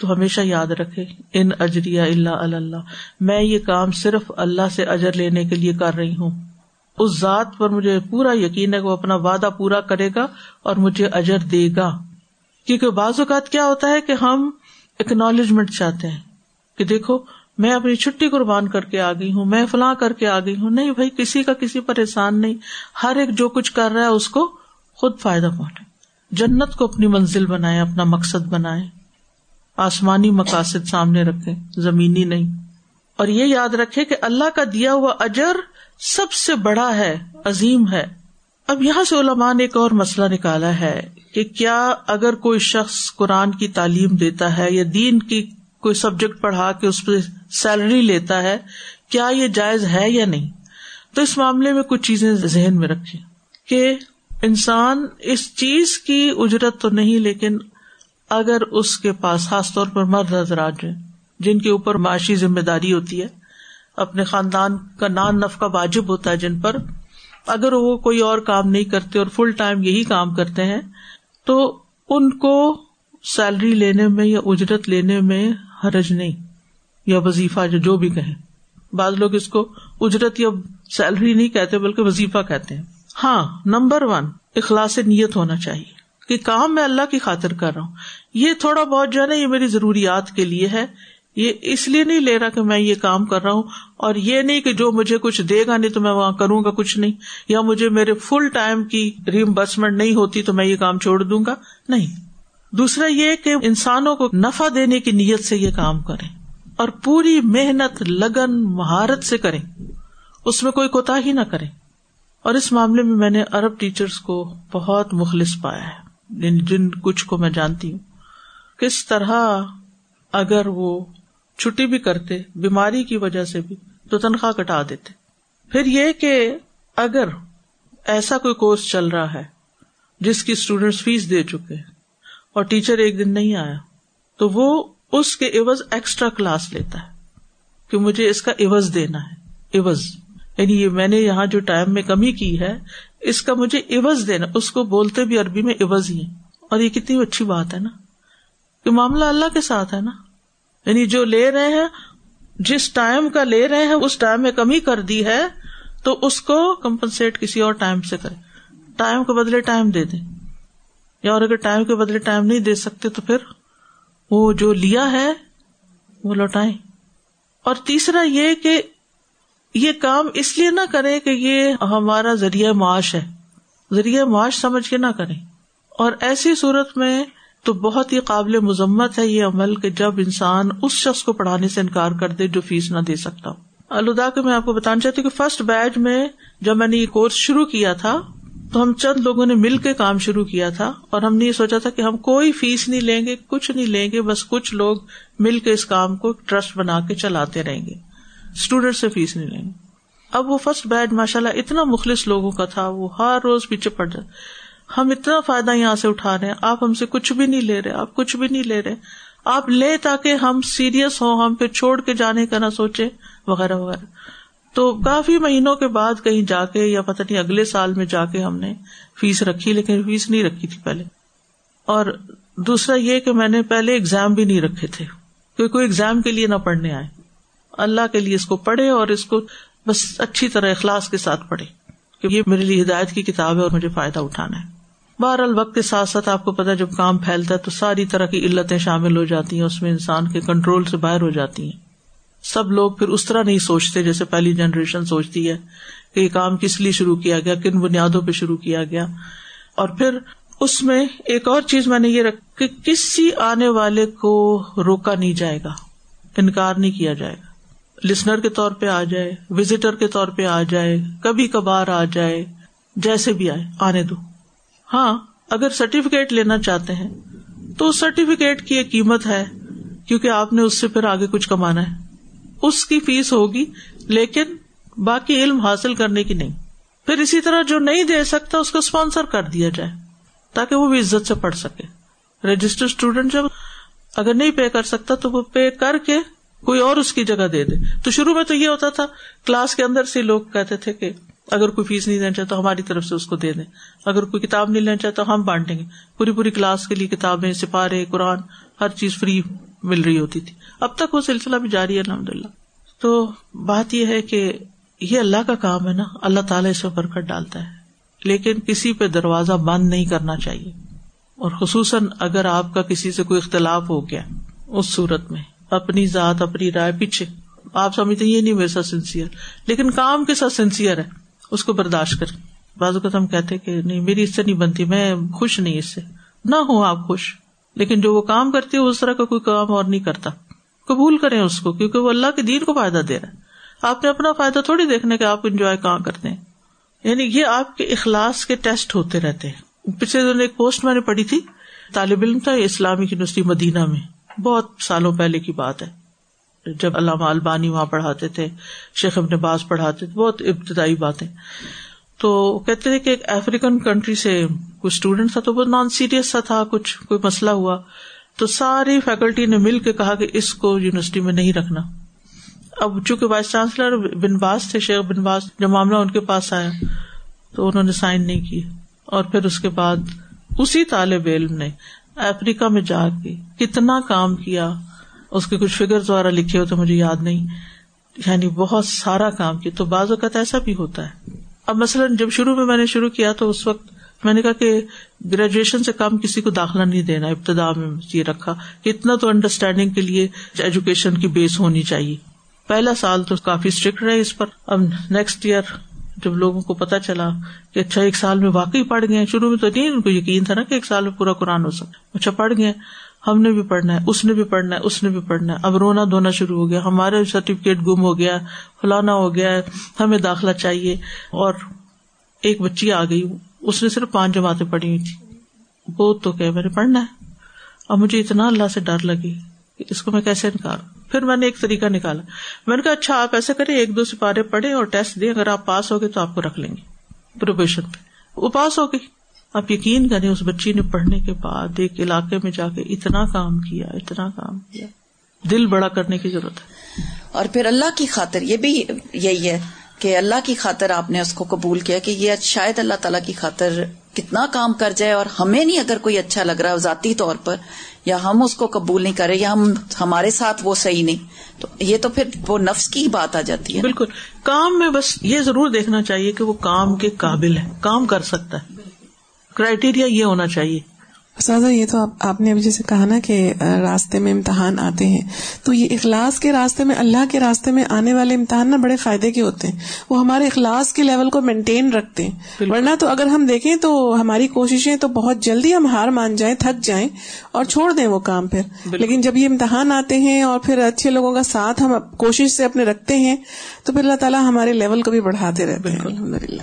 تو ہمیشہ یاد رکھے، ان اجریا اللہ اللہ۔ میں یہ کام صرف اللہ سے اجر لینے کے لیے کر رہی ہوں۔ اس ذات پر مجھے پورا یقین ہے کہ وہ اپنا وعدہ پورا کرے گا اور مجھے اجر دے گا۔ کیونکہ بعض اوقات کیا ہوتا ہے کہ ہم اکنالجمنٹ چاہتے ہیں کہ دیکھو، میں اپنی چھٹی قربان کر کے آ گئی ہوں، میں فلاں کر کے آ گئی ہوں۔ نہیں بھائی، کسی کا کسی پر احسان نہیں۔ ہر ایک جو کچھ کر رہا ہے، اس کو خود فائدہ پہنچے جنت کو اپنی منزل بنائے، اپنا مقصد بنائے۔ آسمانی مقاصد سامنے رکھے، زمینی نہیں۔ اور یہ یاد رکھے کہ اللہ کا دیا ہوا اجر سب سے بڑا ہے، عظیم ہے۔ اب یہاں سے علماء نے ایک اور مسئلہ نکالا ہے کہ کیا اگر کوئی شخص قرآن کی تعلیم دیتا ہے یا دین کی کوئی سبجیکٹ پڑھا کے اس پہ سیلری لیتا ہے، کیا یہ جائز ہے یا نہیں؟ تو اس معاملے میں کچھ چیزیں ذہن میں رکھے کہ انسان اس چیز کی اجرت تو نہیں، لیکن اگر اس کے پاس خاص طور پر مرد حضرات جن کے اوپر معاشی ذمہ داری ہوتی ہے اپنے خاندان کا نان نف کا واجب ہوتا ہے جن پر۔ اگر وہ کوئی اور کام نہیں کرتے اور فل ٹائم یہی کام کرتے ہیں، تو ان کو سیلری لینے میں یا اجرت لینے میں حرج نہیں، یا وظیفہ جو جو بھی کہیں۔ بعض لوگ اس کو اجرت یا سیلری نہیں کہتے، بلکہ وظیفہ کہتے ہیں۔ ہاں نمبر ون اخلاص نیت ہونا چاہیے کہ کام میں اللہ کی خاطر کر رہا ہوں۔ یہ تھوڑا بہت جو ہے نا، یہ میری ضروریات کے لیے ہے۔ یہ اس لیے نہیں لے رہا کہ میں یہ کام کر رہا ہوں اور یہ نہیں کہ جو مجھے کچھ دے گا نہیں تو میں وہاں کروں گا کچھ نہیں یا مجھے میرے فل ٹائم کی ریمبرسمنٹ نہیں ہوتی تو میں یہ کام چھوڑ دوں گا؟ نہیں. دوسرا یہ کہ انسانوں کو نفع دینے کی نیت سے یہ کام کریں اور پوری محنت، لگن، مہارت سے کریں۔ اس میں کوئی کوتا ہی نہ کریں۔ اور اس معاملے میں میں نے ارب ٹیچرس کو بہت مخلص پایا ہے جن کچھ کو میں جانتی ہوں۔ کس طرح اگر وہ چھٹی بھی کرتے، بیماری کی وجہ سے بھی تو تنخواہ کٹا دیتے۔ پھر یہ کہ اگر ایسا کوئی کورس چل رہا ہے جس کی اسٹوڈینٹس فیس دے چکے اور ٹیچر ایک دن نہیں آیا، تو وہ اس کے عوض ایکسٹرا کلاس لیتا ہے کہ مجھے اس کا عوض دینا ہے۔ عوض یعنی یہ میں نے یہاں جو ٹائم میں کمی کی ہے، اس کا مجھے عوض دینا، اس کو بولتے بھی عربی میں عوض ہی اور یہ کتنی اچھی بات ہے نا۔ کہ معاملہ اللہ کے ساتھ ہے نا۔ یعنی جو لے رہے ہیں، جس ٹائم کا لے رہے ہیں، اس ٹائم میں کمی کر دی ہے، تو اس کو کمپنسیٹ کسی اور ٹائم سے کرے ٹائم کے بدلے ٹائم دے دیں۔ یا اور اگر ٹائم کے بدلے ٹائم نہیں دے سکتے، تو پھر وہ جو لیا ہے، وہ لوٹائیں۔ اور تیسرا یہ کہ یہ کام اس لیے نہ کرے کہ یہ ہمارا ذریعہ معاش ہے۔ ذریعہ معاش سمجھ کے نہ کریں۔ اور ایسی صورت میں تو بہت ہی قابل مذمت ہے یہ عمل کہ جب انسان اس شخص کو پڑھانے سے انکار کر دے جو فیس نہ دے سکتا الدا کے میں آپ کو بتانا چاہتی ہوں کہ فرسٹ بیچ میں جب میں نے یہ کورس شروع کیا تھا تو ہم چند لوگوں نے مل کے کام شروع کیا تھا اور ہم نے یہ سوچا تھا کہ ہم کوئی فیس نہیں لیں گے، کچھ نہیں لیں گے، بس کچھ لوگ مل کے اس کام کو ٹرسٹ بنا کے چلاتے رہیں گے۔ اسٹوڈینٹ سے فیس نہیں لیں گے۔ اب وہ فرسٹ بیچ ماشاء اللہ اتنا مخلص لوگوں کا تھا، وہ ہر روز پیچھے پڑ جائے ہم اتنا فائدہ یہاں سے اٹھا رہے ہیں، آپ ہم سے کچھ بھی نہیں لے رہے، آپ کچھ بھی نہیں لے رہے۔ آپ لے تاکہ ہم سیریس ہوں، ہم پھر چھوڑ کے جانے کا نہ سوچے، وغیرہ وغیرہ۔ تو کافی مہینوں کے بعد کہیں جا کے یا پتہ نہیں اگلے سال میں جا کے ہم نے فیس رکھی، لیکن فیس نہیں رکھی تھی پہلے۔ اور دوسرا یہ کہ میں نے پہلے اگزام بھی نہیں رکھے تھے کوئی کوئی اگزام کے لیے نہ پڑھنے آئے۔ اللہ کے لیے اس کو پڑھے اور اس کو بس اچھی طرح اخلاص کے ساتھ پڑھے۔ کہ یہ میرے لیے ہدایت کی کتاب ہے اور مجھے فائدہ اٹھانا ہے۔ بہرحال وقت کے ساتھ ساتھ آپ کو پتا جب کام پھیلتا ہے تو ساری طرح کی علتیں شامل ہو جاتی ہیں، اس میں انسان کے کنٹرول سے باہر ہو جاتی ہیں۔ سب لوگ پھر اس طرح نہیں سوچتے جیسے پہلی جنریشن سوچتی ہے کہ یہ کام کس لیے شروع کیا گیا، کن بنیادوں پہ شروع کیا گیا۔ اور پھر اس میں ایک اور چیز میں نے یہ رکھ کہ کسی آنے والے کو روکا نہیں جائے گا، انکار نہیں کیا جائے گا۔ لسنر کے طور پہ آ جائے وزٹر کے طور پہ آ جائے، کبھی کبھار آ جائے، جیسے بھی آئے، آنے دو۔ ہاں اگر سرٹیفکیٹ لینا چاہتے ہیں، تو اس سرٹیفکیٹ کی ایک قیمت ہے، کیونکہ آپ نے اس سے پھر آگے کچھ کمانا ہے۔ اس کی فیس ہوگی، لیکن باقی علم حاصل کرنے کی نہیں۔ پھر اسی طرح جو نہیں دے سکتا، اس کو اسپانسر کر دیا جائے، تاکہ وہ بھی عزت سے پڑھ سکے۔ رجسٹر اسٹوڈینٹ جب اگر نہیں پے کر سکتا، تو وہ پے کر کے کوئی اور اس کی جگہ دے دے۔ تو شروع میں تو یہ ہوتا تھا، کلاس کے اندر سے لوگ کہتے تھے کہ اگر کوئی فیس نہیں دینا چاہتا تو ہماری طرف سے اس کو دے دیں۔ اگر کوئی کتاب نہیں لینا چاہتا تو ہم بانٹیں گے۔ پوری پوری کلاس کے لیے کتابیں، سپارے، قرآن، ہر چیز فری مل رہی ہوتی تھی۔ اب تک وہ سلسلہ بھی جاری ہے الحمد للہ تو بات یہ ہے کہ یہ اللہ کا کام ہے نا، اللہ تعالیٰ اس میں برکت ڈالتا ہے۔ لیکن کسی پہ دروازہ بند نہیں کرنا چاہیے۔ اور خصوصاً اگر آپ کا کسی سے کوئی اختلاف ہو گیا اس صورت میں۔ اپنی ذات، اپنی رائے پیچھے۔ آپ سمجھتے یہ نہیں میرے ساتھ سنسیئر لیکن کام کے ساتھ سنسیئر ہے۔ اس کو برداشت کریں۔ بعض اوقات ہم کہتے کہ نہیں، میری اس سے نہیں بنتی، میں خوش نہیں اس سے۔ نہ ہو آپ خوش۔ لیکن جو وہ کام کرتی ہے اس طرح کا کوئی کام اور نہیں کرتا۔ قبول کریں اس کو، کیونکہ وہ اللہ کے دین کو فائدہ دے رہا ہے۔ آپ نے اپنا فائدہ تھوڑی دیکھنے کا آپ انجوائے کہاں کرتے ہیں۔ یعنی یہ آپ کے اخلاص کے ٹیسٹ ہوتے رہتے ہیں۔ پچھلے دن ایک پوسٹ میں نے پڑھی تھی، طالب علم تھا اسلامی یونیورسٹی مدینہ میں۔ بہت سالوں پہلے کی بات ہے۔ جب علامہ البانی وہاں پڑھاتے تھے، شیخ ابن باز پڑھاتے تھے، بہت ابتدائی باتیں۔ تو کہتے تھے کہ ایک افریقن کنٹری سے کچھ اسٹوڈینٹ تھا، تو وہ نان سیریس سا تھا، کچھ کوئی مسئلہ ہوا۔ تو ساری فیکلٹی نے مل کے کہا کہ اس کو یونیورسٹی میں نہیں رکھنا۔ اب چونکہ وائس چانسلر بن باز تھے، شیخ بن باز جب معاملہ ان کے پاس آیا، تو انہوں نے سائن نہیں کی اور پھر اس کے بعد اسی طالب علم نے افریقہ میں جا کے کتنا کام کیا، اس کے کچھ فگر دوارا لکھے ہو تو مجھے یاد نہیں۔ یعنی بہت سارا کام کیا۔ تو بعض اوقات ایسا بھی ہوتا ہے۔ اب مثلاً جب شروع میں میں نے شروع کیا تو اس وقت میں نے کہا کہ گریجویشن سے کام کسی کو داخلہ نہیں دینا، ابتدا میں یہ رکھا کہ اتنا تو انڈرسٹینڈنگ کے لیے ایجوکیشن کی بیس ہونی چاہیے۔ پہلا سال تو کافی اسٹرکٹ رہے اس پر۔ اب نیکسٹ ایئر جب لوگوں کو پتا چلا کہ اچھا ایک سال میں واقعی پڑھ گئے شروع میں تو نہیں ان کو یقین تھا نا کہ ایک سال میں پورا قرآن ہو سکتا اچھا پڑھ گئے ہم نے بھی پڑھنا ہے، اس نے بھی پڑھنا ہے، اس نے بھی پڑھنا ہے۔ اب رونا دھونا شروع ہو گیا، ہمارا سرٹیفکیٹ گم ہو گیا، فلانا ہو گیا، ہمیں داخلہ چاہیے۔ اور ایک بچی آ گئی، اس نے صرف پانچ جماعتیں پڑھی ہوئی تھی۔ وہ تو کہ میں نے پڑھنا ہے۔ اور مجھے اتنا اللہ سے ڈر لگی کہ اس کو میں کیسے نکالوں پھر میں نے ایک طریقہ نکالا۔ میں نے کہا اچھا آپ ایسا کریں، ایک دو سپارے پڑھے اور ٹیسٹ دیں۔ اگر آپ پاس ہو گئے تو آپ کو رکھ لیں گے۔ پروبیشن پہ۔ وہ پاس ہو گئی۔ آپ یقین کریں، اس بچی نے پڑھنے کے بعد ایک علاقے میں جا کے اتنا کام کیا، اتنا کام کیا۔ دل بڑا کرنے کی ضرورت ہے۔ اور پھر اللہ کی خاطر، یہ بھی یہی ہے کہ اللہ کی خاطر آپ نے اس کو قبول کیا کہ یہ شاید اللہ تعالیٰ کی خاطر کتنا کام کر جائے اور ہمیں نہیں اگر کوئی اچھا لگ رہا ہے ذاتی طور پر۔ یا ہم اس کو قبول نہیں کرے یا ہم ہمارے ساتھ وہ صحیح نہیں۔ تو یہ تو پھر وہ نفس کی بات آ جاتی ہے۔ بالکل۔ کام میں بس یہ ضرور دیکھنا چاہیے کہ وہ کام کے قابل ہے کام کر سکتا ہے۔ کرائٹیریا یہ ہونا چاہیے۔ سازا یہ تو آپ نے ابھی جیسے کہا نا کہ راستے میں امتحان آتے ہیں۔ تو یہ اخلاص کے راستے میں اللہ کے راستے میں آنے والے امتحان نا بڑے فائدے کے ہوتے ہیں۔ وہ ہمارے اخلاص کے لیول کو مینٹین رکھتے ہیں۔ ورنہ تو اگر ہم دیکھیں تو ہماری کوششیں تو بہت جلدی ہم ہار مان جائیں تھک جائیں اور چھوڑ دیں وہ کام پھر۔ لیکن جب یہ امتحان آتے ہیں اور پھر اچھے لوگوں کا ساتھ ہم کوشش سے اپنے رکھتے ہیں تو پھر اللہ تعالیٰ ہمارے لیول کو بھی بڑھاتے رہتے ہیں۔ الحمد للہ